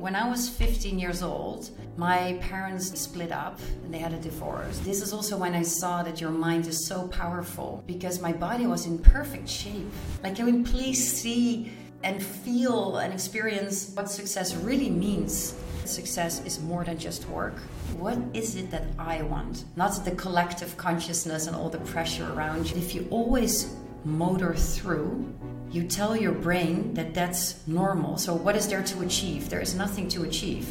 when I was 15 years old, my parents split up and they had a divorce. This is also when I saw that your mind is so powerful because my body was in perfect shape. Like, can we please see and feel and experience what success really means? Success is more than just work. What is it that I want? Not the collective consciousness and all the pressure around you. If you always motor through, you tell your brain that that's normal. So, what is there to achieve? There is nothing to achieve.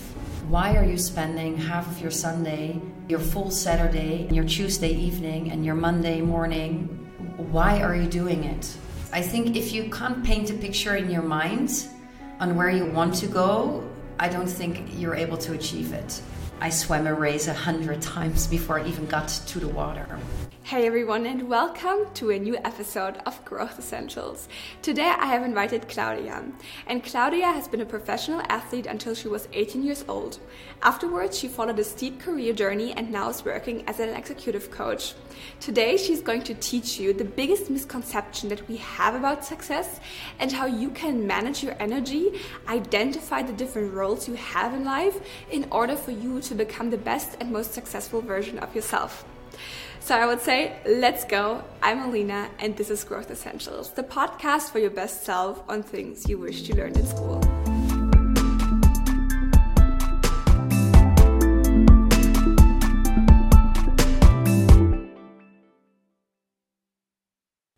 Why are you spending half of your Sunday, your full Saturday, your Tuesday evening, and your Monday morning? Why are you doing it? I think if you can't paint a picture in your mind on where you want to go, I don't think you're able to achieve it. I swam a race a hundred times before I even got to the water. Hey everyone, and welcome to a new episode of Growth Essentials. Today I have invited Claudia, and Claudia has been a professional athlete until she was 18 years old. Afterwards, she followed a steep career journey and now is working as an executive coach. Today, she's going to teach you the biggest misconception that we have about success and how you can manage your energy, identify the different roles you have in life in order for you to become the best and most successful version of yourself. So I would say, let's go. I'm Alina, and this is Growth Essentials, the podcast for your best self on things you wish you learned in school.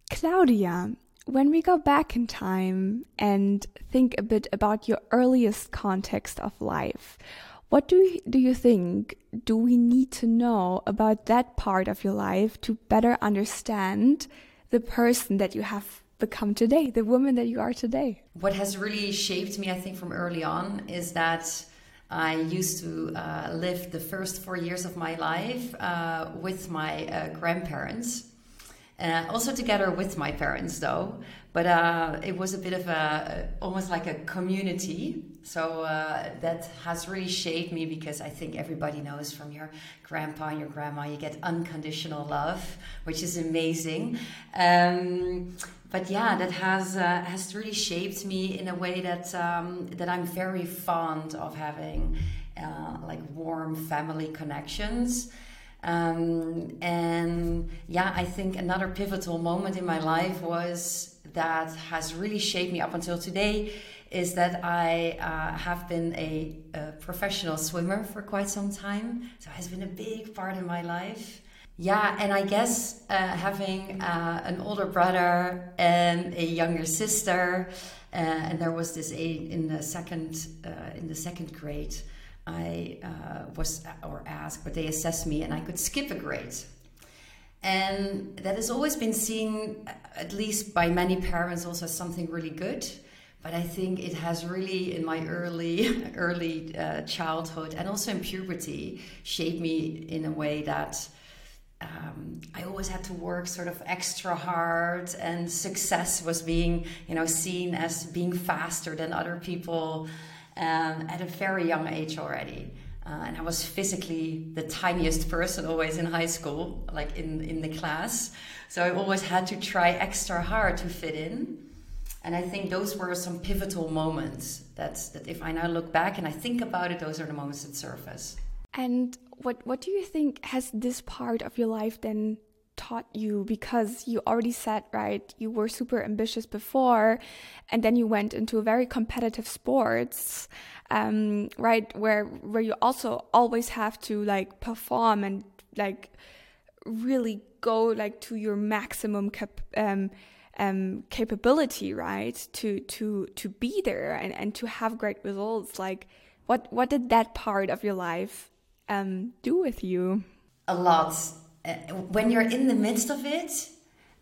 Claudia, when we go back in time and think a bit about your earliest context of life, what do you, do you think do we need to know about that part of your life to better understand the person that you have become today, the woman that you are today? What has really shaped me, I think, from early on is that I used to uh, live the first four years of my life uh, with my uh, grandparents. Uh, also together with my parents, though, but uh, it was a bit of a almost like a community so uh, that has really shaped me because I think everybody knows from your grandpa and your grandma you get unconditional love, which is amazing. Um, but yeah, that has uh, has really shaped me in a way that um, that I'm very fond of having uh, like warm family connections. Um, and yeah, I think another pivotal moment in my life was that has really shaped me up until today is that I uh, have been a, a, professional swimmer for quite some time. So it has been a big part in my life. Yeah, and I guess uh, having uh, an older brother and a younger sister, uh, and there was this in the second uh, in the second grade, I uh, was or asked, but they assessed me, and I could skip a grade. And that has always been seen, at least by many parents, also as something really good but I think it has really, in my early, early uh, childhood and also in puberty, shaped me in a way that um, I always had to work sort of extra hard, and success was being, you know, seen as being faster than other people um, at a very young age already. Uh, and I was physically the tiniest person always in high school, like in in the class. So I always had to try extra hard to fit in. And I think those were some pivotal moments that, that if I now look back and I think about it, those are the moments that surface. And what, what do you think has this part of your life then taught you? Because you already said, right, you were super ambitious before, and then you went into very competitive sports, um, right, where, where you also always have to like perform and like really go like to your maximum cap, um, um, capability, right, to to to be there and, and to have great results. Like, what what did that part of your life um, do with you? A lot. Uh, when you're in the midst of it,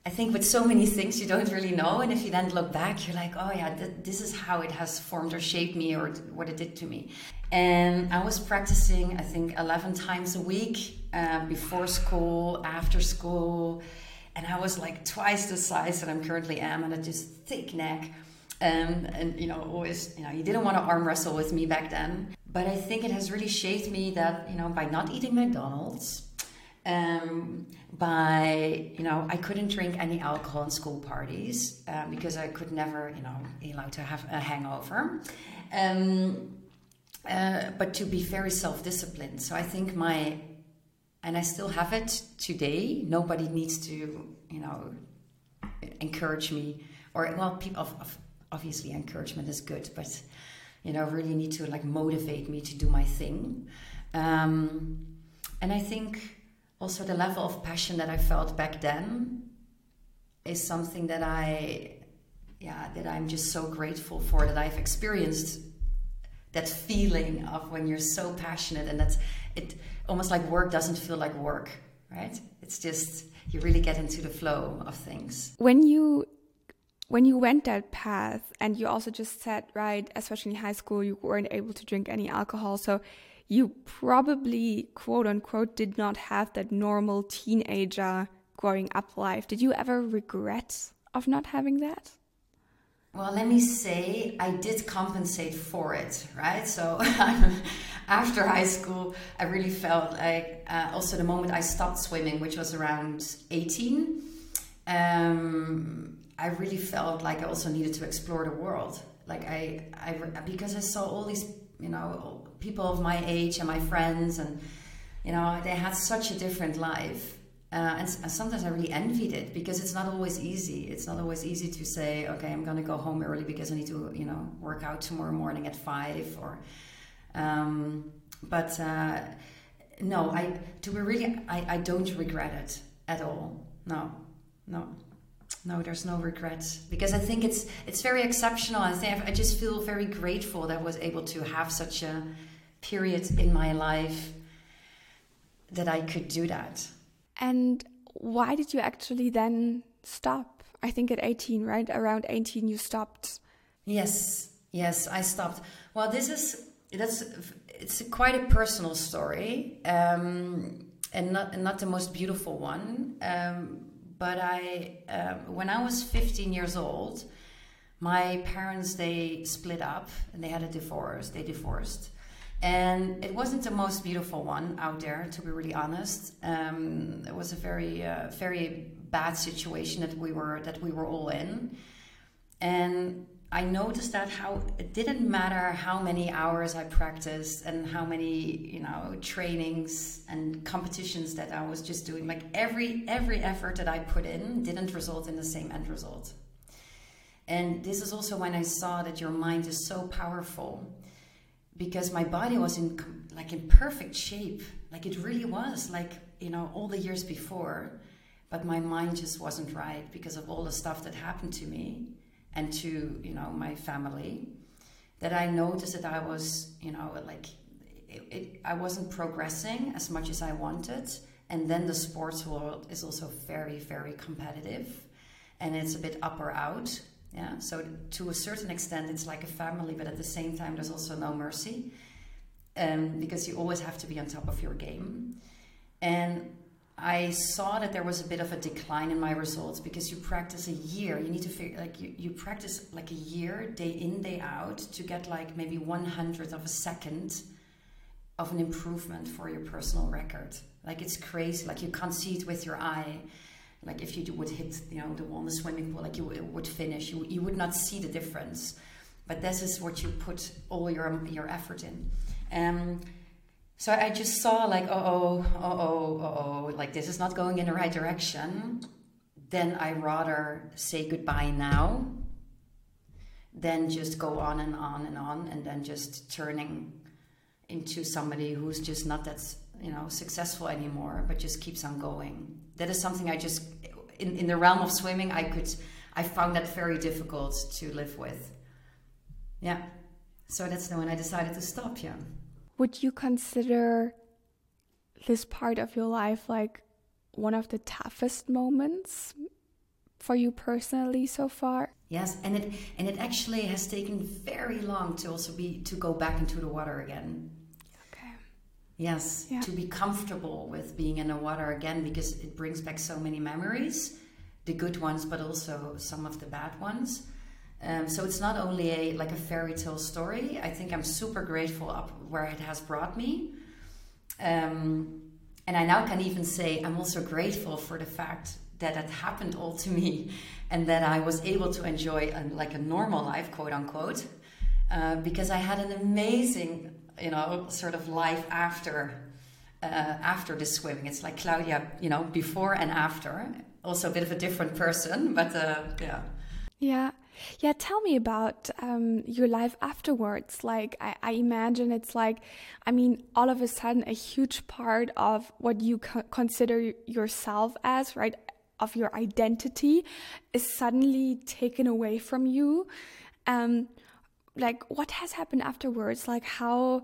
I think with so many things you don't really know, and if you then look back, you're like, oh yeah, th this is how it has formed or shaped me, or what it did to me. And I was practicing, I think, 11 times a week uh, before school, after school and I was like twice the size that I'm currently am, and a just thick neck. Um, and you know, always, you know, he didn't want to arm wrestle with me back then. But I think it has really shaped me that you know, by not eating McDonald's, um, by you know, I couldn't drink any alcohol in school parties uh, because I could never, you know, allowed to have a hangover. Um, uh, but to be very self-disciplined. So I think my, and I still have it today. Nobody needs to, you know, encourage me, or well, people obviously encouragement is good, but you know, really need to like motivate me to do my thing. Um, and I think also the level of passion that I felt back then is something that I, yeah, that I'm just so grateful for that I've experienced that feeling of when you're so passionate and that's it almost like work doesn't feel like work, right? It's just you really get into the flow of things. When you when you went that path and you also just said right especially in high school you weren't able to drink any alcohol so you probably quote unquote did not have that normal teenager growing up life. Did you ever regret of not having that? Well let me say i did compensate for it right? So after high school i really felt like uh, also the moment i stopped swimming which was around 18 um, I really felt like I also needed to explore the world. Like I, I because I saw all these, you know, people of my age and my friends, and you know, they had such a different life. Uh, and, and, sometimes I really envied it because it's not always easy. It's not always easy to say, okay, I'm going to go home early because I need to, you know, work out tomorrow morning at five. Or, um, but uh, no, I to be really, I, I don't regret it at all. No, no no there's no regrets because i think it's it's very exceptional i think i just feel very grateful that i was able to have such a period in my life that i could do that. And why did you actually then stop? I think at 18 right? Around 18 you stopped. Yes yes i stopped. Well this is that's it's quite a personal story um, and not and not the most beautiful one um, but I, um, when I was 15 years old, my parents they split up and they had a divorce. They divorced, and it wasn't the most beautiful one out there, to be really honest. Um, it was a very, uh, very bad situation that we were that we were all in, and I noticed that how it didn't matter how many hours I practiced and how many you know trainings and competitions that I was just doing. Like every every effort that I put in didn't result in the same end result. And this is also when I saw that your mind is so powerful, because my body was in like in perfect shape, like it really was, like you know all the years before, but my mind just wasn't right because of all the stuff that happened to me and to you know my family that I noticed that I was you know like it, it, I wasn't progressing as much as I wanted. And then the sports world is also very very competitive and it's a bit up or out yeah so to a certain extent it's like a family but at the same time there's also no mercy um, because you always have to be on top of your game and I saw that there was a bit of a decline in my results because you practice a year. You need to figure like you, you practice like a year, day in, day out, to get like maybe one hundredth of a second of an improvement for your personal record. Like it's crazy. Like you can't see it with your eye. Like if you would hit, you know, the in the swimming pool, like you would finish, you, you would not see the difference. But this is what you put all your your effort in. Um, so I just saw like, oh, oh, oh, oh, oh, like this is not going in the right direction. Then I rather say goodbye now than just go on and on and on and then just turning into somebody who's just not that you know successful anymore but just keeps on going that is something i just in, in the realm of swimming i could i found that very difficult to live with yeah so that's when i decided to stop yeah would you consider this part of your life like one of the toughest moments for you personally so far? Yes, and it and it actually has taken very long to also be to go back into the water again. Yes, yeah. to be comfortable with being in the water again because it brings back so many memories, the good ones, but also some of the bad ones. Um, so it's not only a like a fairy tale story. I think I'm super grateful up where it has brought me. Um, and I now can even say I'm also grateful for the fact that it happened all to me and that I was able to enjoy a, like a normal life, quote unquote, uh, because I had an amazing you know, sort of life after uh, after the swimming. It's like Claudia, you know, before and after. Also a bit of a different person, but uh, yeah. Yeah. Yeah, tell me about um, your life afterwards. Like, I, I, imagine it's like, I mean, all of a sudden, a huge part of what you co consider yourself as, right, of your identity, is suddenly taken away from you. Um, like, what has happened afterwards? Like, how,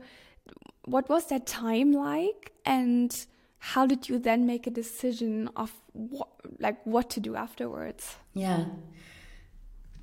what was that time like? And how did you then make a decision of what, like, what to do afterwards? Yeah.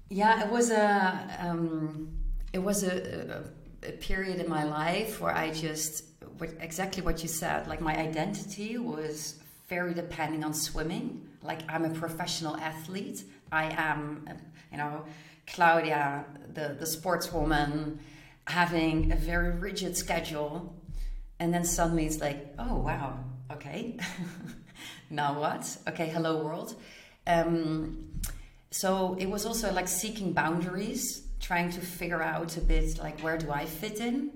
Yeah, it was a um, it was a, a, a, period in my life where I just what, exactly what you said. Like my identity was very depending on swimming. Like I'm a professional athlete. I am, you know, Claudia, the the sportswoman, having a very rigid schedule, and then suddenly it's like, oh wow, okay, now what? Okay, hello world. Um, so it was also like seeking boundaries, trying to figure out a bit like where do I fit in.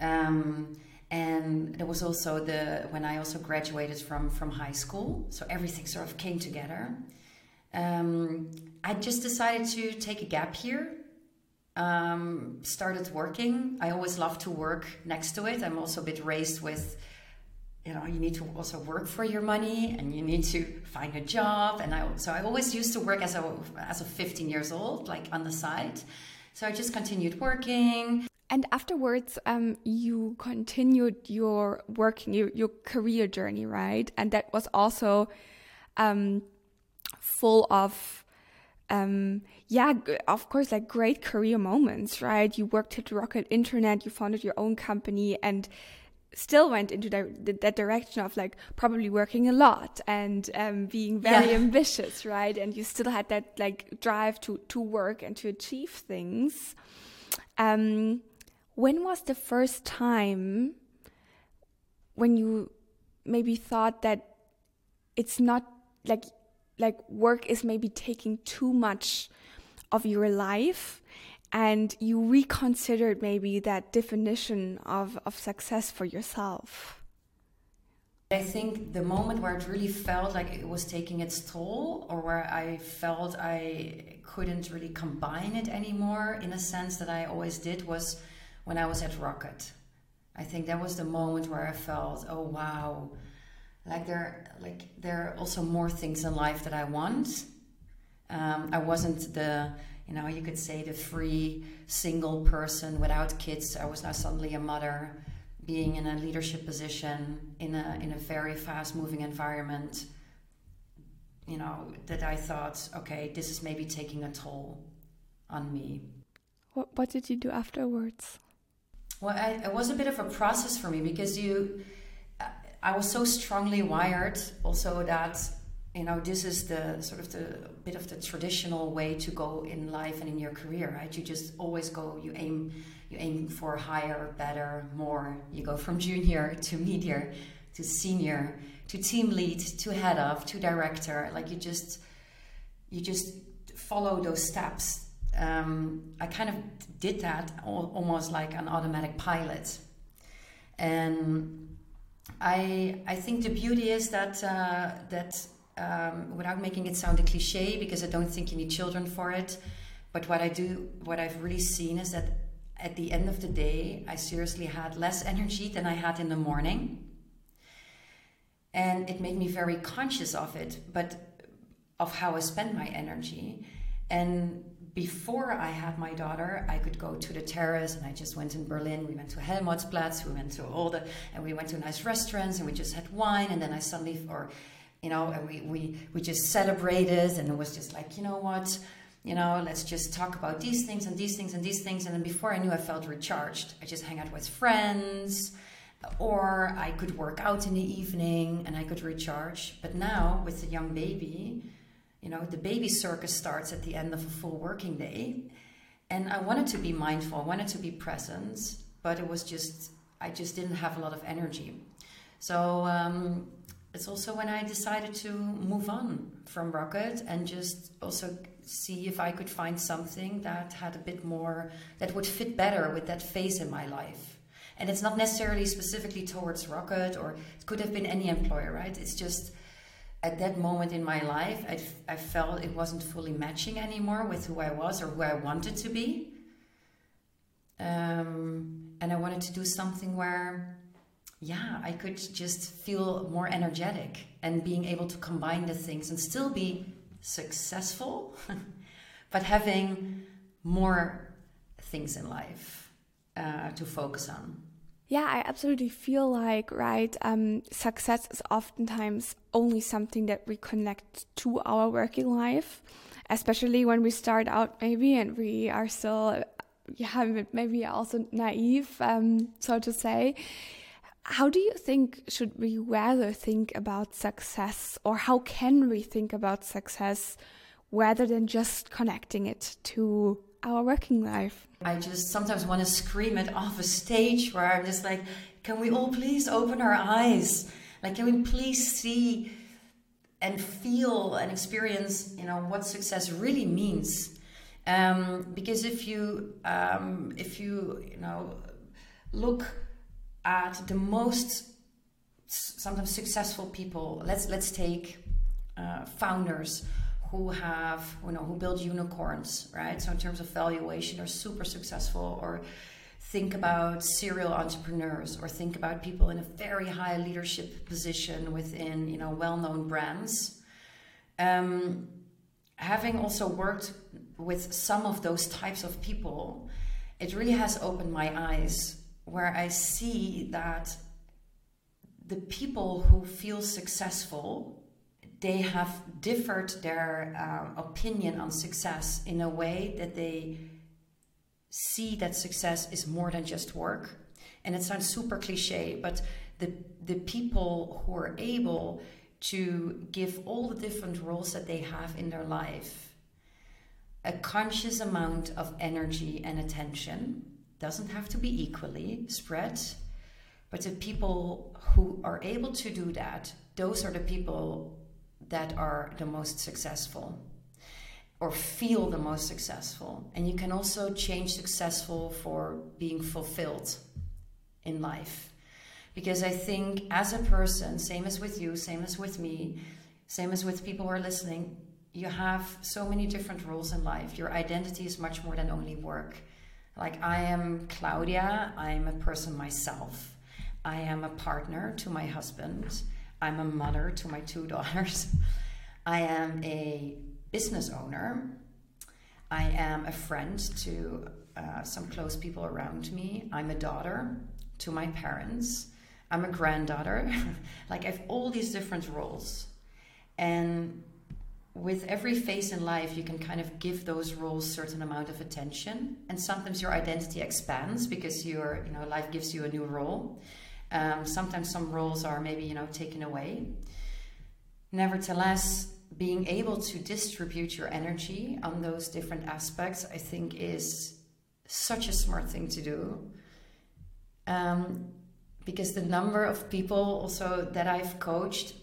Um, and there was also the when I also graduated from from high school, so everything sort of came together. Um, I just decided to take a gap here. Um, started working. I always love to work next to it. I'm also a bit raised with you know you need to also work for your money and you need to find a job and i so i always used to work as a as a 15 years old like on the side so i just continued working and afterwards um, you continued your working your, your career journey right and that was also um, full of um, yeah, of course, like great career moments, right? You worked at Rocket Internet, you founded your own company, and still went into that, that direction of like probably working a lot and um, being very yeah. ambitious, right? And you still had that like drive to to work and to achieve things. Um, when was the first time when you maybe thought that it's not like like work is maybe taking too much of your life and you reconsidered maybe that definition of, of success for yourself? I think the moment where it really felt like it was taking its toll, or where I felt I couldn't really combine it anymore in a sense that I always did, was when I was at Rocket. I think that was the moment where I felt, oh wow, like there, like there are also more things in life that I want. Um, I wasn't the you know, you could say the free single person without kids. I was now suddenly a mother, being in a leadership position in a in a very fast moving environment. You know that I thought, okay, this is maybe taking a toll on me. What What did you do afterwards? Well, I, it was a bit of a process for me because you, I was so strongly wired also that you know this is the sort of the bit of the traditional way to go in life and in your career right? You just always go you aim you aim for higher better more. You go from junior to medior to senior to team lead to head of to director. Like you just you just follow those steps. Um, i kind of did that almost like an automatic pilot. And I I think the beauty is that uh, that um, without making it sound a cliche, because I don't think you need children for it. But what I do, what I've really seen is that at the end of the day, I seriously had less energy than I had in the morning. And it made me very conscious of it, but of how I spend my energy. And before I had my daughter, I could go to the terrace and I just went in Berlin. We went to Helmholtzplatz, we went to all the, and we went to nice restaurants and we just had wine. And then I suddenly, or you know, and we, we, we just celebrated and it was just like, you know what, you know, let's just talk about these things and these things and these things. And then before I knew I felt recharged, I just hang out with friends or I could work out in the evening and I could recharge. But now with the young baby, you know, the baby circus starts at the end of a full working day. And I wanted to be mindful, I wanted to be present, but it was just, I just didn't have a lot of energy. So, um, it's also when I decided to move on from Rocket and just also see if I could find something that had a bit more, that would fit better with that phase in my life. And it's not necessarily specifically towards Rocket or it could have been any employer, right? It's just at that moment in my life, I, I felt it wasn't fully matching anymore with who I was or who I wanted to be. Um, and I wanted to do something where, yeah, I could just feel more energetic and being able to combine the things and still be successful, but having more things in life uh, to focus on. Yeah, I absolutely feel like, right, um, success is oftentimes only something that we connect to our working life, especially when we start out, maybe, and we are still, yeah, maybe also naive, um, so to say. How do you think should we rather think about success, or how can we think about success rather than just connecting it to our working life? I just sometimes want to scream it off a stage where I'm just like, can we all please open our eyes? Like, can we please see and feel and experience, you know, what success really means? Um, because if you, um, if you, you know, look at the most sometimes successful people, let's let's take uh, founders who have you know who build unicorns right? So in terms of valuation are super successful or think about serial entrepreneurs or think about people in a very high leadership position within you know well-known brands. Um, having also worked with some of those types of people it really has opened my eyes where i see that the people who feel successful they have differed their uh, opinion on success in a way that they see that success is more than just work. And it sounds super cliche, but the, the people who are able to give all the different roles that they have in their life a conscious amount of energy and attention doesn't have to be equally spread but the people who are able to do that those are the people that are the most successful or feel the most successful. And you can also change successful for being fulfilled in life. Because I think as a person, same as with you, same as with me, same as with people who are listening, you have so many different roles in life. Your identity is much more than only work. Like I am Claudia, I'm a person myself. I am a partner to my husband. I'm a mother to my two daughters. I am a business owner. I am a friend to uh, some close people around me. I'm a daughter to my parents. I'm a granddaughter. like I have all these different roles. And with every phase in life, you can kind of give those roles certain amount of attention. And sometimes your identity expands because your, you know, life gives you a new role. Um, sometimes some roles are maybe you know taken away. Nevertheless, being able to distribute your energy on those different aspects, I think, is such a smart thing to do. Um, because the number of people also that I've coached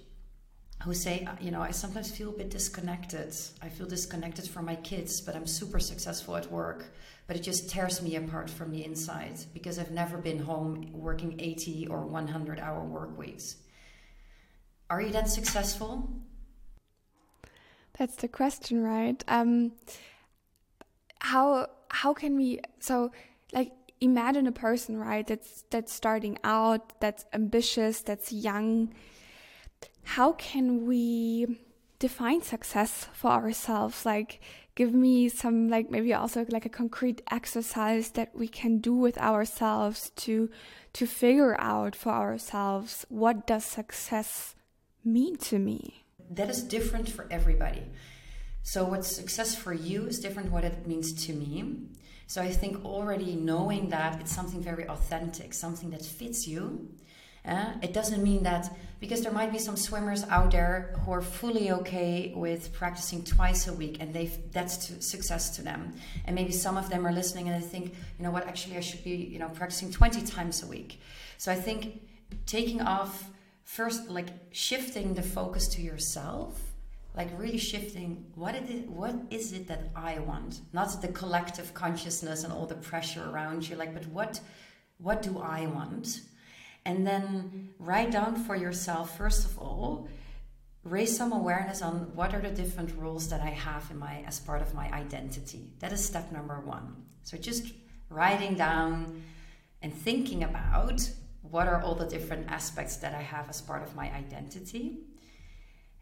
who say, you know, I sometimes feel a bit disconnected. I feel disconnected from my kids, but I'm super successful at work but it just tears me apart from the inside because I've never been home working 80 or 100 hour work weeks. Are you then successful? That's the question, right? Um, how how can we so like imagine a person, right? That's that's starting out, that's ambitious, that's young. How can we define success for ourselves? Like give me some like maybe also like a concrete exercise that we can do with ourselves to to figure out for ourselves what does success mean to me? That is different for everybody. So what's success for you is different what it means to me. So i think already knowing that it's something very authentic something that fits you uh, it doesn't mean that because there might be some swimmers out there who are fully okay with practicing twice a week and they that's to, success to them. And maybe some of them are listening and they think, you know what, actually I should be, you know, practicing 20 times a week. So I think taking off first like shifting the focus to yourself like really shifting what it is what is it that i want not the collective consciousness and all the pressure around you like but what what do I want? And then write down for yourself, first of all, raise some awareness on what are the different roles that I have in my as part of my identity. That is step number one. So just writing down and thinking about what are all the different aspects that I have as part of my identity.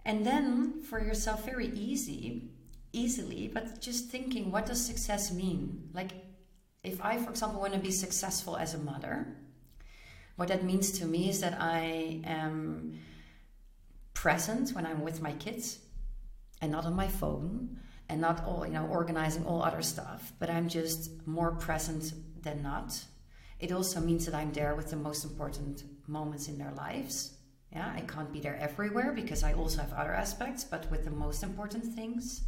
And then for yourself, very easy, easily, but just thinking, what does success mean? Like, if I, for example, want to be successful as a mother, what that means to me is that I am present when I'm with my kids and not on my phone and not all, you know, organizing all other stuff, but I'm just more present than not. It also means that I'm there with the most important moments in their lives. Yeah, I can't be there everywhere because I also have other aspects, but with the most important things.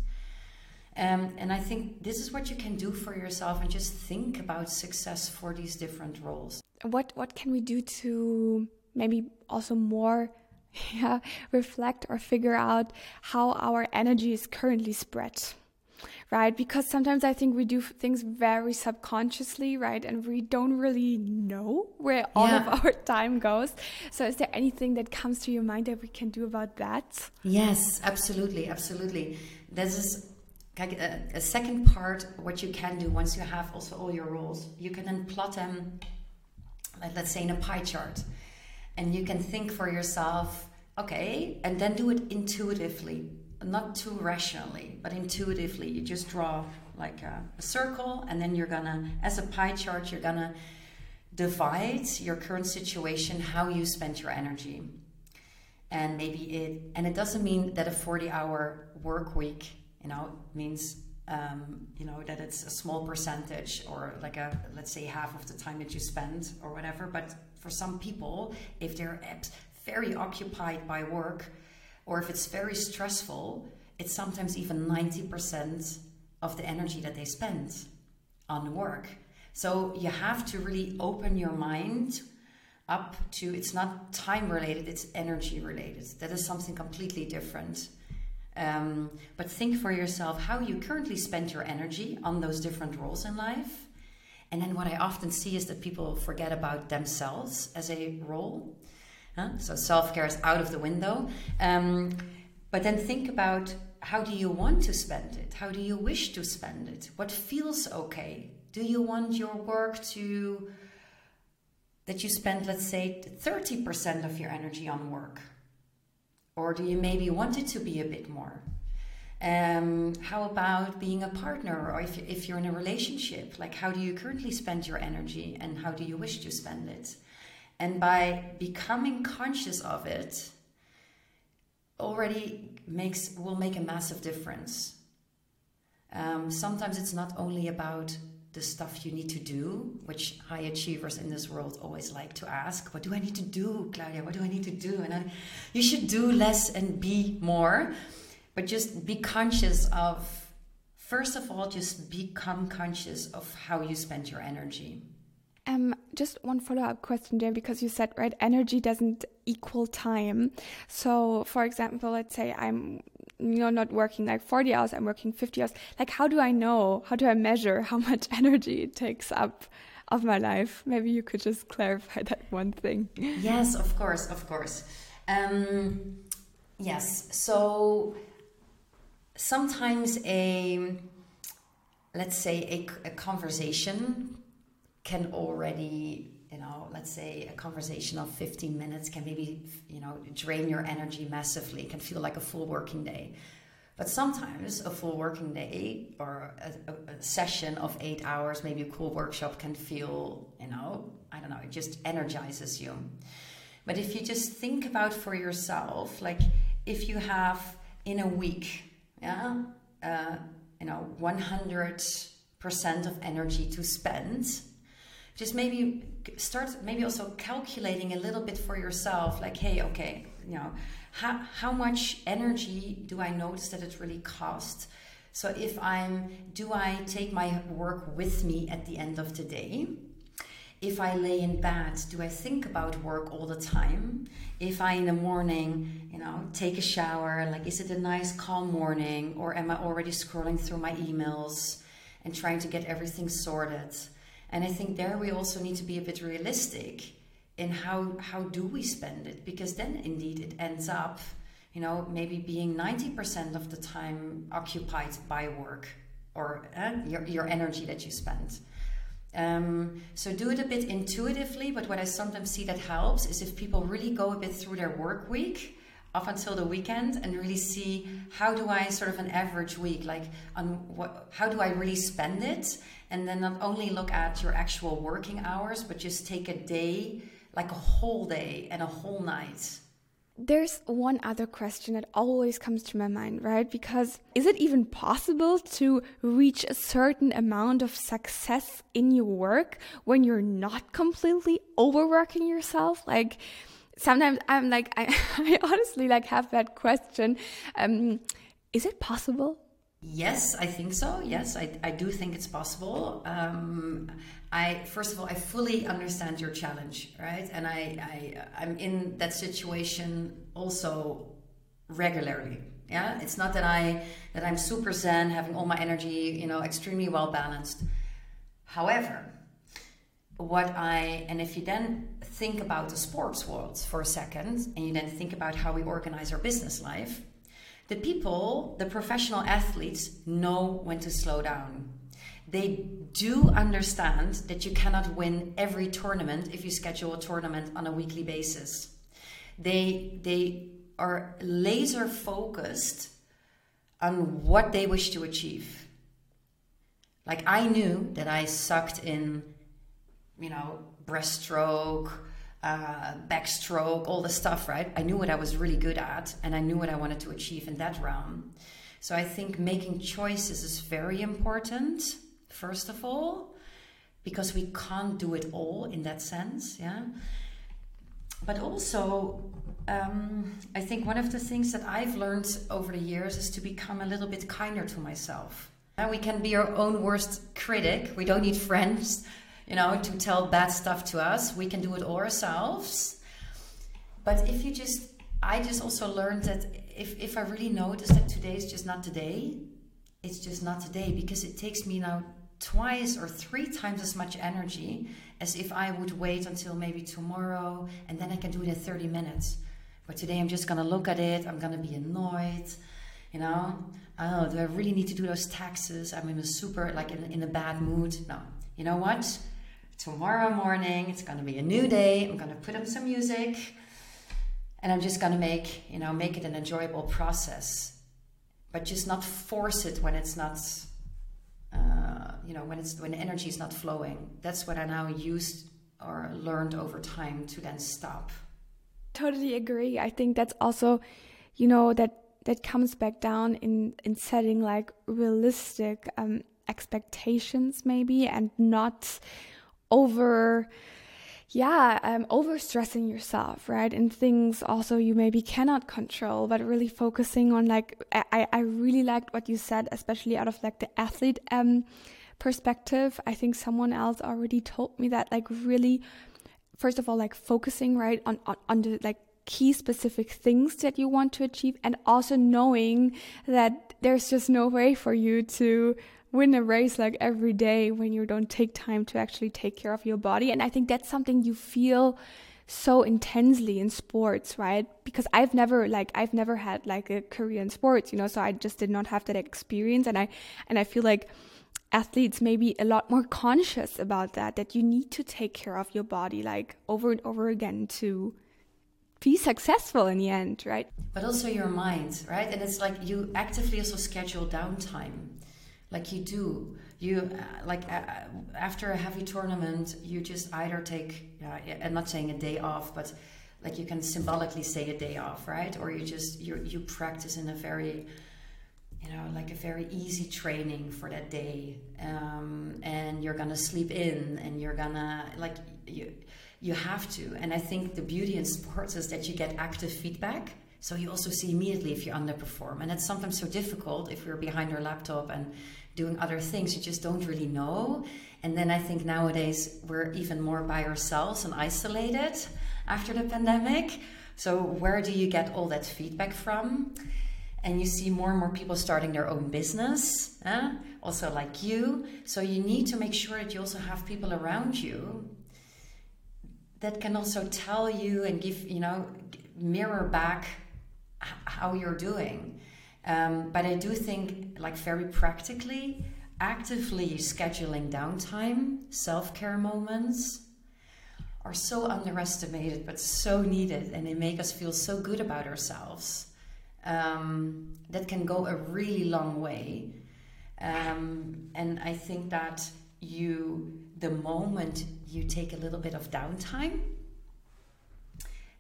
Um, and I think this is what you can do for yourself and just think about success for these different roles. What what can we do to maybe also more yeah, reflect or figure out how our energy is currently spread? right? Because sometimes I think we do things very subconsciously, right? And we don't really know where all yeah. of our time goes. So, is there anything that comes to your mind that we can do about that? Yes, absolutely, absolutely. This is a, a second part. What you can do once you have also all your roles, you can then plot them, like let's say in a pie chart, and you can think for yourself, okay, and then do it intuitively not too rationally, but intuitively. You just draw like a, a, circle, and then you're gonna, as a pie chart, you're gonna divide your current situation, how you spend your energy. And maybe it, and it doesn't mean that a 40 hour work week, you know, means, um, you know, that it's a small percentage or like a, let's say half of the time that you spend or whatever. But for some people, if they're very occupied by work, or if it's very stressful, it's sometimes even 90% of the energy that they spend on work. So you have to really open your mind up to it's not time related, it's energy related. That is something completely different. Um, but think for yourself how you currently spend your energy on those different roles in life. And then what I often see is that people forget about themselves as a role. Huh? So self care is out of the window. Um, but then think about how do you want to spend it? How do you wish to spend it? What feels okay? Do you want your work to that you spend, let's say, 30% of your energy on work? Or do you maybe want it to be a bit more? Um, how about being a partner or if, if you're in a relationship? Like, how do you currently spend your energy and how do you wish to spend it? And by becoming conscious of it, already makes will make a massive difference. Um, sometimes it's not only about the stuff you need to do, which high achievers in this world always like to ask, what do I need to do, Claudia? What do I need to do? And I, you should do less and be more, but just be conscious of, first of all, just become conscious of how you spend your energy. Um, just one follow up question there because you said right energy doesn't equal time. So, for example, let's say I'm you know not working like 40 hours, I'm working 50 hours. Like, how do I know? How do I measure how much energy it takes up? Of my life, maybe you could just clarify that one thing. Yes, of course, of course. Um, yes, so sometimes a let's say a, a conversation can already you know let's say a conversation of 15 minutes can maybe you know drain your energy massively can feel like a full working day. But sometimes a full working day or a, a, a, session of eight hours maybe a cool workshop can feel you know i don't know it just energizes you. But if you just think about for yourself like if you have in a week yeah uh, you know 100% of energy to spend just maybe start maybe also calculating a little bit for yourself like hey okay you know how, how much energy do i notice that it really costs so if i'm do i take my work with me at the end of the day if I lay in bed, do I think about work all the time? If I in the morning, you know, take a shower, like is it a nice calm morning or am I already scrolling through my emails and trying to get everything sorted? And I think there we also need to be a bit realistic in how how do we spend it? Because then indeed it ends up you know maybe being 90% of the time occupied by work or uh, your, your energy that you spend. Um, so do it a bit intuitively but what i sometimes see that helps is if people really go a bit through their work week up until the weekend and really see how do I sort of an average week like on what how do I really spend it and then not only look at your actual working hours but just take a day like a whole day and a whole night there's one other question that always comes to my mind, right? Because is it even possible to reach a certain amount of success in your work when you're not completely overworking yourself? Like, sometimes I'm like, I, I honestly like have that question. Um, is it possible? Yes, I think so. Yes, I, I do think it's possible. Um, I first of all, I fully understand your challenge, right? And I, I I'm in that situation also regularly. Yeah, it's not that I that I'm super zen, having all my energy, you know, extremely well balanced. However, what I and if you then think about the sports world for a second, and you then think about how we organize our business life the people, the professional athletes, know when to slow down. They do understand that you cannot win every tournament if you schedule a tournament on a weekly basis. They, they are laser focused on what they wish to achieve. Like I knew that I sucked in, you know, breaststroke, uh, backstroke, all the stuff, right? I knew what I was really good at and I knew what I wanted to achieve in that realm. So I think making choices is very important, first of all, because we can't do it all in that sense, yeah. But also, um, I think one of the things that I've learned over the years is to become a little bit kinder to myself. And we can be our own worst critic. We don't need friends you know, to tell bad stuff to us. We can do it ourselves. But if you just, I just also learned that if, if I really notice that today is just not today, it's just not today because it takes me now twice or three times as much energy as if I would wait until maybe tomorrow and then I can do it in 30 minutes. But today I'm just gonna look at it, I'm gonna be annoyed, you know. Oh, do I really need to do those taxes? I'm in a super, like in, in a bad mood. No, you know what? Tomorrow morning it's going to be a new day i'm going to put on some music and i'm just going to make you know make it an enjoyable process. But just not force it when it's not uh, you know when it's when energy is not flowing. That's what i now used or learned over time to then stop. Totally agree. I think that's also you know that that comes back down in in setting like realistic um expectations maybe and not over yeah um, over stressing yourself right? And things also you maybe cannot control but really focusing on like i i really liked what you said especially out of like the athlete um perspective. I think someone else already told me that like really first of all like focusing right on on, on the like key specific things that you want to achieve and also knowing that there's just no way for you to win a race like every day when you don't take time to actually take care of your body. And I think that's something you feel so intensely in sports, right? Because I've never like I've never had like a career in sports, you know, so I just did not have that experience and I and I feel like athletes may be a lot more conscious about that that you need to take care of your body like over and over again to be successful in the end, right? But also your mind, right? And it's like you actively also schedule downtime like you do you uh, like uh, after a heavy tournament you just either take uh, i'm not saying a day off but like you can symbolically say a day off right? Or you just you you practice in a very you know like a very easy training for that day um, and you're gonna sleep in and you're gonna like you you have to. And i think the beauty in sports is that you get active feedback so you also see immediately if you underperform and it's sometimes so difficult if you're behind your laptop and doing other things you just don't really know. And then I think nowadays we're even more by ourselves and isolated after the pandemic. So, where do you get all that feedback from? and you see more and more people starting their own business, eh? also like you. So you need to make sure that you also have people around you that can also tell you and give, you know, mirror back how you're doing. Um, but I do think, like, very practically, actively scheduling downtime, self care moments are so underestimated but so needed, and they make us feel so good about ourselves. Um, that can go a really long way. Um, and I think that you, the moment you take a little bit of downtime,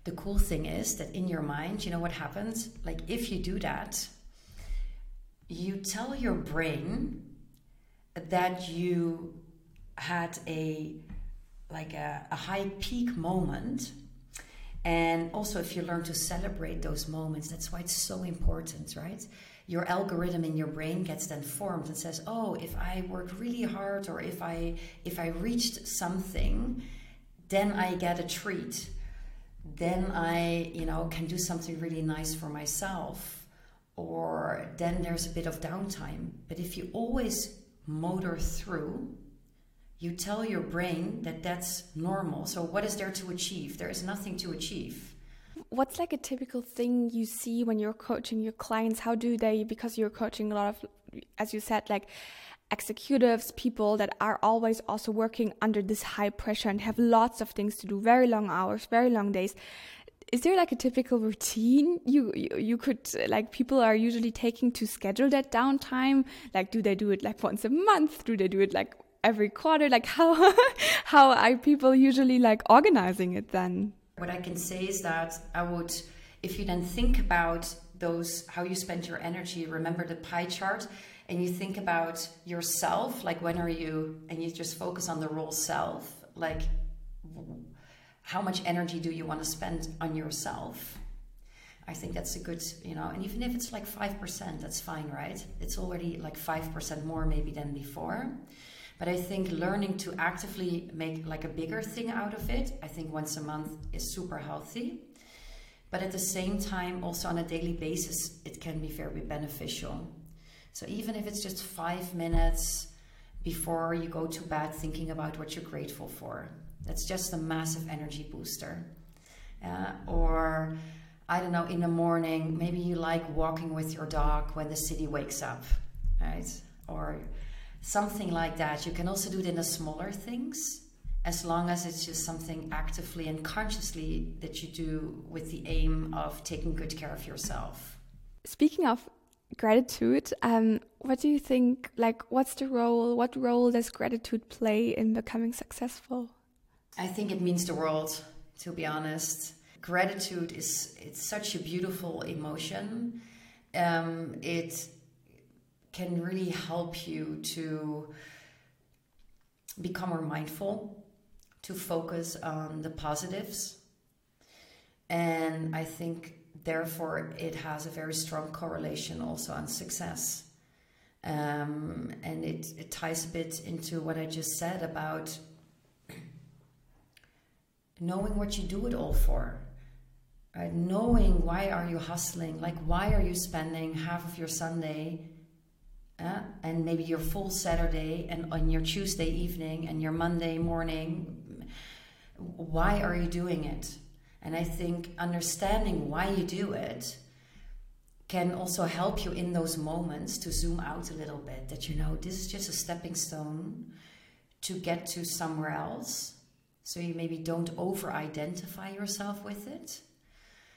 the cool thing is that in your mind, you know what happens? Like if you do that, you tell your brain that you had a like a, a high peak moment. And also if you learn to celebrate those moments that's why it's so important right? Your algorithm in your brain gets then formed and says oh if i worked really hard or if i if i reached something then i get a treat then i you know can do something really nice for myself or then there's a bit of downtime. But if you always motor through you tell your brain that that's normal. So what is there to achieve? There is nothing to achieve. What's like a typical thing you see when you're coaching your clients? How do they because you're coaching a lot of as you said like executives people that are always also working under this high pressure and have lots of things to do very long hours very long days. Is there like a typical routine you, you, you could like people are usually taking to schedule that downtime? Like do they do it like once a month? Do they do it like every quarter? Like how how are people usually like organizing it then? What I can say is that I would, if you then think about those, how you spend your energy, remember the pie chart, and you think about yourself, like when are you, and you just focus on the role self, like how much energy do you want to spend on yourself? I think that's a good, you know, and even if it's like 5%, that's fine, right? It's already like 5% more maybe than before. But I think learning to actively make like a bigger thing out of it, I think once a month is super healthy. But at the same time, also on a daily basis, it can be very beneficial. So even if it's just five minutes before you go to bed thinking about what you're grateful for, that's just a massive energy booster. Uh, or I don't know, in the morning, maybe you like walking with your dog when the city wakes up, right? Or something like that. You can also do it in the smaller things, as long as it's just something actively and consciously that you do with the aim of taking good care of yourself. Speaking of gratitude, um, what do you think? Like, what's the role? What role does gratitude play in becoming successful? I think it means the world. To be honest, gratitude is it's such a beautiful emotion. Um, it can really help you to become more mindful, to focus on the positives. And I think, therefore, it has a very strong correlation also on success. Um, and it, it ties a bit into what I just said about knowing what you do it all for. Right? Knowing why are you hustling, like why are you spending half of your Sunday uh, and maybe your full Saturday and on your Tuesday evening and your Monday morning. Why are you doing it? And I think understanding why you do it can also help you in those moments to zoom out a little bit that you know this is just a stepping stone to get to somewhere else. So you maybe don't over identify yourself with it.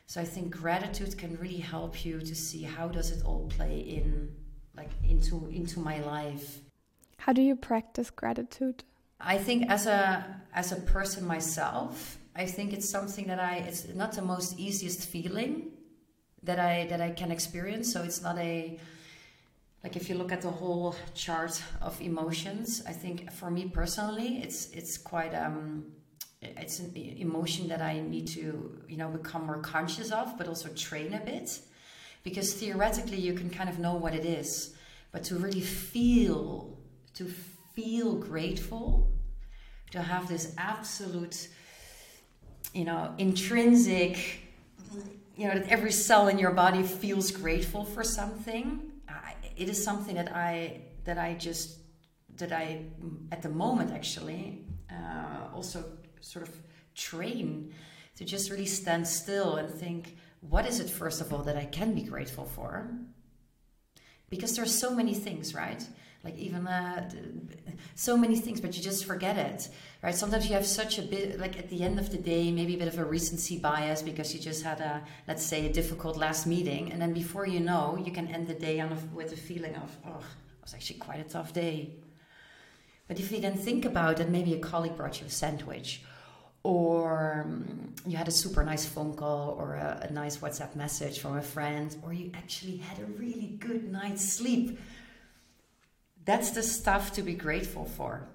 So I think gratitude can really help you to see how does it all play in like into into my life. How do you practice gratitude? I think as a as a person myself, I think it's something that I it's not the most easiest feeling that I that I can experience. So it's not a like if you look at the whole chart of emotions, I think for me personally, it's it's quite um it's an emotion that I need to you know become more conscious of, but also train a bit because theoretically you can kind of know what it is but to really feel to feel grateful to have this absolute you know intrinsic you know that every cell in your body feels grateful for something. I, it is something that I that I just that I at the moment actually uh, also sort of train to just really stand still and think what is it first of all that I can be grateful for because there's so many things right like even uh, so many things but you just forget it right sometimes you have such a bit like at the end of the day maybe a bit of a recency bias because you just had a let's say a difficult last meeting and then before you know you can end the day on a, with a feeling of oh it was actually quite a tough day but if you then think about it maybe a colleague brought you a sandwich or um, you had a super nice phone call or a, a, nice WhatsApp message from a friend, or you actually had a really good night's sleep. That's the stuff to be grateful for.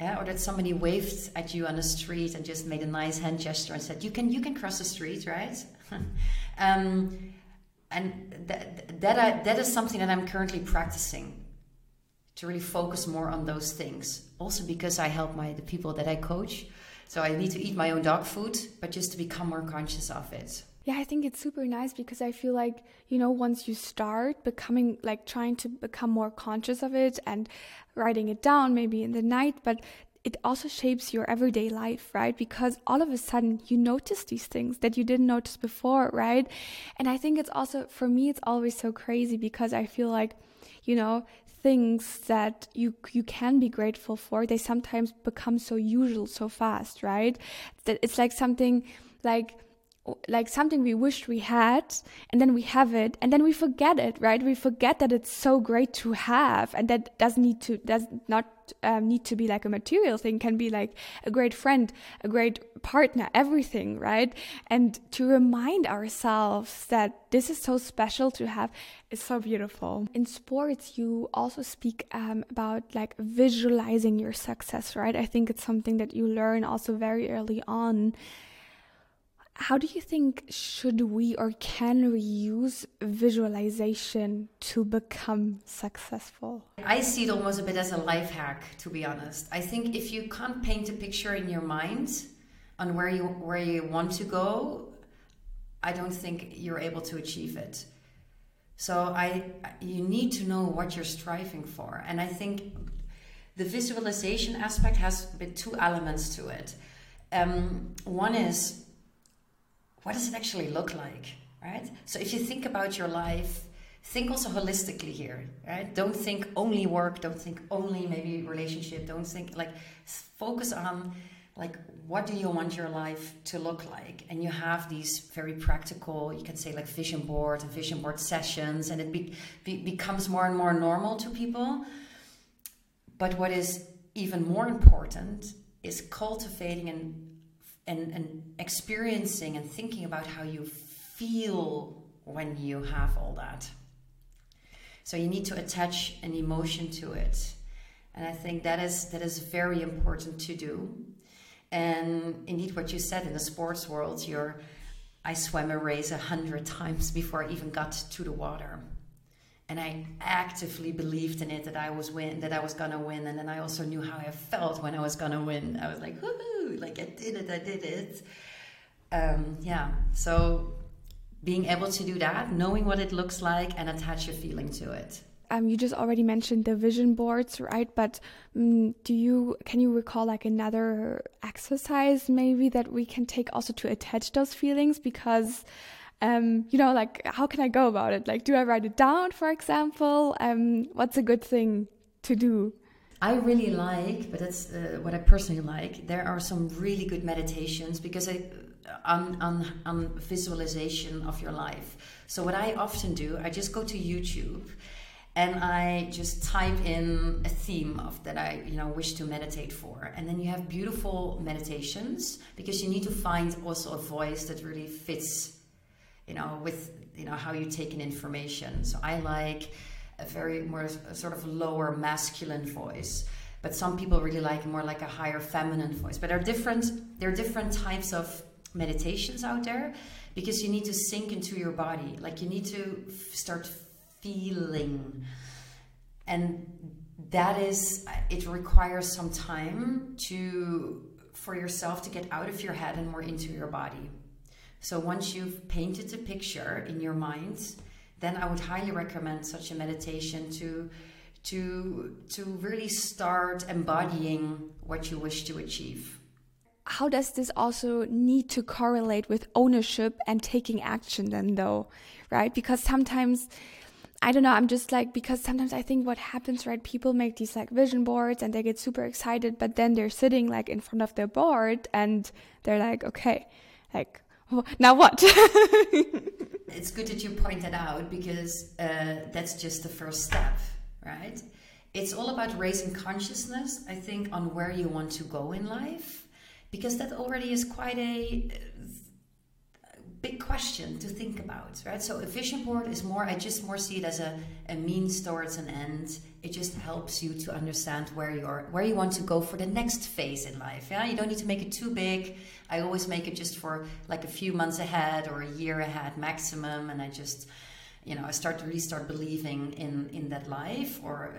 Yeah, or that somebody waved at you on the street and just made a nice hand gesture and said, "You can, you can cross the street, right?" um, and that that, I, that is something that I'm currently practicing to really focus more on those things. Also, because I help my the people that I coach so I need to eat my own dog food, but just to become more conscious of it. Yeah, I think it's super nice because I feel like, you know, once you start becoming like trying to become more conscious of it and writing it down maybe in the night, but it also shapes your everyday life, right? Because all of a sudden you notice these things that you didn't notice before, right? And I think it's also, for me, it's always so crazy because I feel like, you know, things that you you can be grateful for they sometimes become so usual so fast right that it's like something like like something we wished we had and then we have it and then we forget it right? We forget that it's so great to have and that doesn't need to does not um, need to be like a material thing can be like a great friend a great partner everything right? And to remind ourselves that this is so special to have is so beautiful. In sports you also speak um, about like visualizing your success right? I think it's something that you learn also very early on how do you think should we or can we use visualization to become successful? I see it almost a bit as a life hack, to be honest. I think if you can't paint a picture in your mind on where you where you want to go, I don't think you're able to achieve it. So I you need to know what you're striving for. And I think the visualization aspect has two elements to it. Um, one is what does it actually look like, right? So if you think about your life, think also holistically here, right? Don't think only work, don't think only maybe relationship, don't think like focus on like what do you want your life to look like and you have these very practical you can say like vision board and vision board sessions and it be, be, becomes more and more normal to people but what is even more important is cultivating and and, and experiencing and thinking about how you feel when you have all that. So you need to attach an emotion to it. And I think that is that is very important to do. And indeed what you said in the sports world, you're I swam a race a hundred times before I even got to the water. And I actively believed in it that I was win that I was gonna win. And then I also knew how I felt when I was gonna win. I was like, woohoo! like I did it, I did it. Um, yeah, so being able to do that, knowing what it looks like, and attach a feeling to it. Um, you just already mentioned the vision boards, right? But um, do you can you recall like another exercise maybe that we can take also to attach those feelings? Because um, you know, like how can I go about it? Like, do I write it down, for example? Um, what's a good thing to do? I really like, but that's uh, what I personally like. There are some really good meditations because I, on, on, on visualization of your life. So what I often do, I just go to YouTube and I just type in a theme of that I you know wish to meditate for, and then you have beautiful meditations because you need to find also a voice that really fits, you know, with you know how you take in information. So I like a very more sort of lower masculine voice but some people really like more like a higher feminine voice. But there are different there are different types of meditations out there because you need to sink into your body. Like you need to f- start feeling. And that is it requires some time to for yourself to get out of your head and more into your body So once you've painted a picture in your mind, then I would highly recommend such a meditation to to to really start embodying what you wish to achieve. How does this also need to correlate with ownership and taking action then though, right? Because sometimes I don't know, I'm just like, because sometimes I think what happens, right? People make these like vision boards and they get super excited, but then they're sitting like in front of their board and they're like, okay, like, now what? it's good that you point that out because uh, that's just the first step, right? It's all about raising consciousness, I think, on where you want to go in life, because that already is quite a big question to think about, right? So a vision board is more, I just more see it as a, a means towards an end. It just helps you to understand where you're, where you want to go for the next phase in life. Yeah, you don't need to make it too big. I always make it just for like a few months ahead or a year ahead maximum, and I just, you know, I start to really start believing in in that life. Or,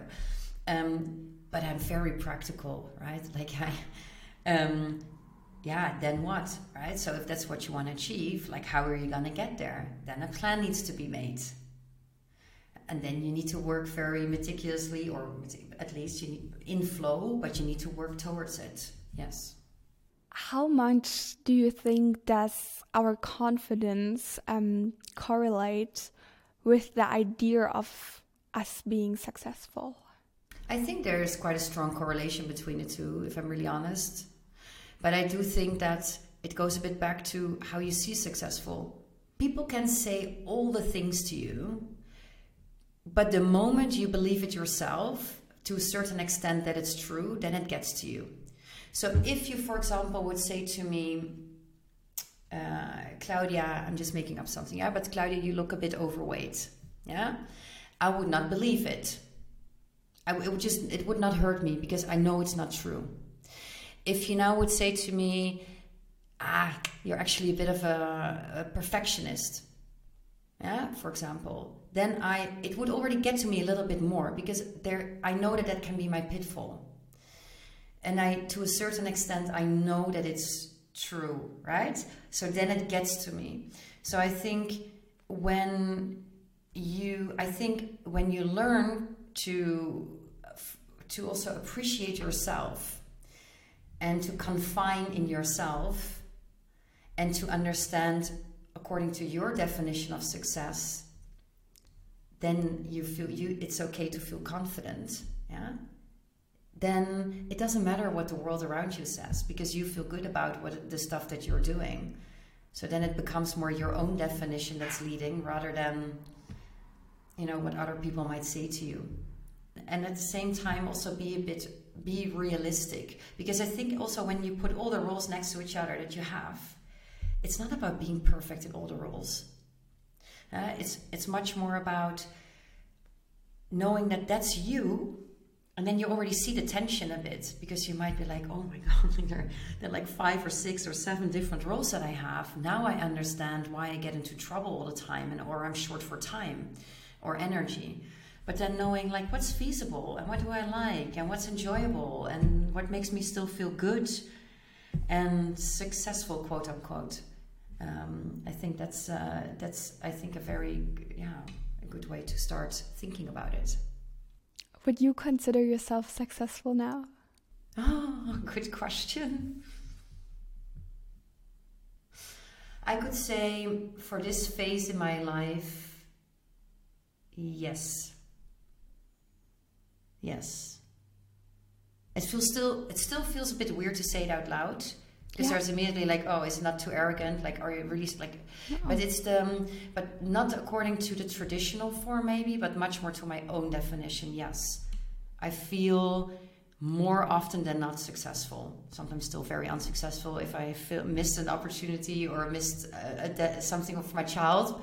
um, but I'm very practical, right? Like I, um, yeah, then what, right? So if that's what you want to achieve, like how are you going to get there? Then a plan needs to be made. And then you need to work very meticulously, or at least you need in flow, but you need to work towards it. Yes. How much do you think does our confidence um, correlate with the idea of us being successful? I think there's quite a strong correlation between the two, if I'm really honest. But I do think that it goes a bit back to how you see successful. People can say all the things to you, but the moment you believe it yourself, to a certain extent that it's true, then it gets to you. So if you, for example, would say to me, uh, Claudia, I'm just making up something, yeah, but Claudia, you look a bit overweight, yeah, I would not believe it. I, it would just, it would not hurt me because I know it's not true if you now would say to me, ah, you're actually a bit of a, a perfectionist, yeah, for example, then I it would already get to me a little bit more because there I know that that can be my pitfall, and I to a certain extent I know that it's true, right? So then it gets to me. So I think when you I think when you learn to to also appreciate yourself and to confine in yourself and to understand according to your definition of success then you feel you it's okay to feel confident yeah? Then it doesn't matter what the world around you says because you feel good about what the stuff that you're doing. So then it becomes more your own definition that's leading rather than you know what other people might say to you. And at the same time also be a bit be realistic. Because i think also when you put all the roles next to each other that you have it's not about being perfect in all the roles uh, it's it's much more about knowing that that's you and then you already see the tension a bit because you might be like oh my god there, there are like five or six or seven different roles that i have. Now i understand why i get into trouble all the time and or i'm short for time or energy but then knowing like what's feasible and what do I like and what's enjoyable and what makes me still feel good and successful, quote unquote. Um, I think that's uh, that's I think a very yeah a good way to start thinking about it. Would you consider yourself successful now? Oh, good question. I could say for this phase in my life, yes. Yes. It feels still it still feels a bit weird to say it out loud because yeah. there's immediately like oh is it not too arrogant like are you really like no. but it's the um, but not according to the traditional form maybe but much more to my own definition yes i feel more often than not successful sometimes still very unsuccessful if i feel, missed an opportunity or missed a, a, something for my child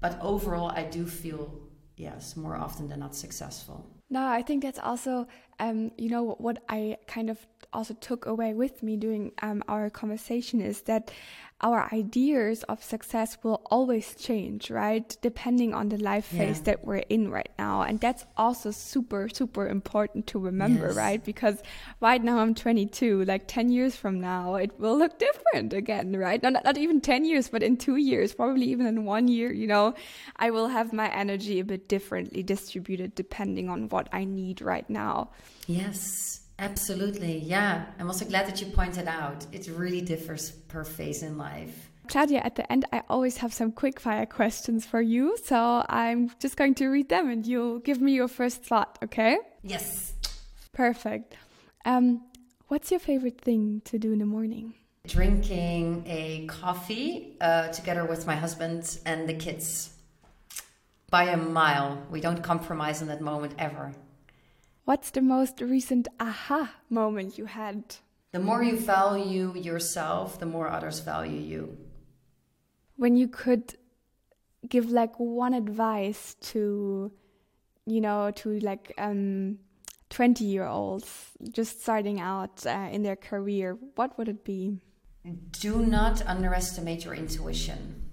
but overall i do feel yes more often than not successful no, I think that's also, um, you know, what I kind of also took away with me during um, our conversation is that our ideas of success will always change, right? Depending on the life phase yeah. that we're in right now. And that's also super, super important to remember, yes. right? Because right now I'm 22, like 10 years from now, it will look different again, right? Not, not even 10 years, but in two years, probably even in one year, you know, I will have my energy a bit differently distributed depending on what I need right now. Yes. Absolutely. Yeah. I'm also glad that you pointed out it really differs per phase in life. Claudia, at the end, I always have some quick fire questions for you. So I'm just going to read them and you'll give me your first thought, okay? Yes. Perfect. Um, what's your favorite thing to do in the morning? Drinking a coffee uh, together with my husband and the kids. By a mile. We don't compromise in that moment ever. What's the most recent aha moment you had? The more you value yourself, the more others value you. When you could give like one advice to, you know, to like um, 20 year olds just starting out uh, in their career, what would it be? Do not underestimate your intuition.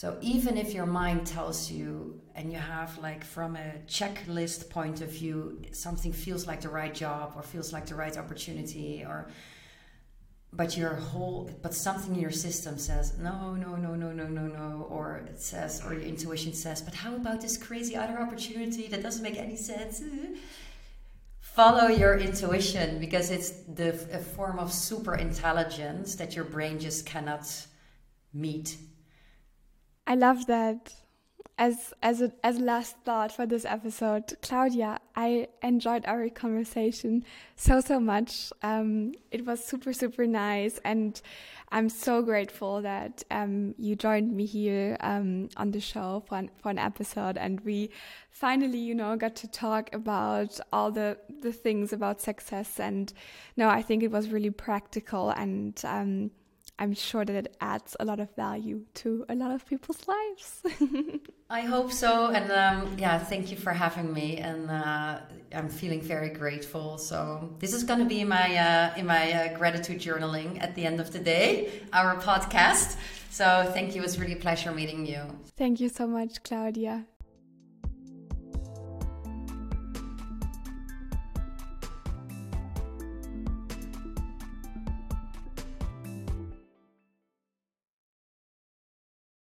So even if your mind tells you, and you have like from a checklist point of view, something feels like the right job or feels like the right opportunity, or but your whole but something in your system says no no no no no no no or it says or your intuition says but how about this crazy other opportunity that doesn't make any sense? Follow your intuition because it's the a form of super intelligence that your brain just cannot meet I love that. As as a as last thought for this episode, Claudia, I enjoyed our conversation so so much. Um, it was super super nice, and I'm so grateful that um, you joined me here um, on the show for an, for an episode, and we finally, you know, got to talk about all the the things about success. And no, I think it was really practical and um, I'm sure that it adds a lot of value to a lot of people's lives. I hope so. And um, yeah, thank you for having me. And uh, I'm feeling very grateful. So this is going to be my uh, in my uh, gratitude journaling at the end of the day, our podcast. So thank you. It was really a pleasure meeting you. Thank you so much, Claudia.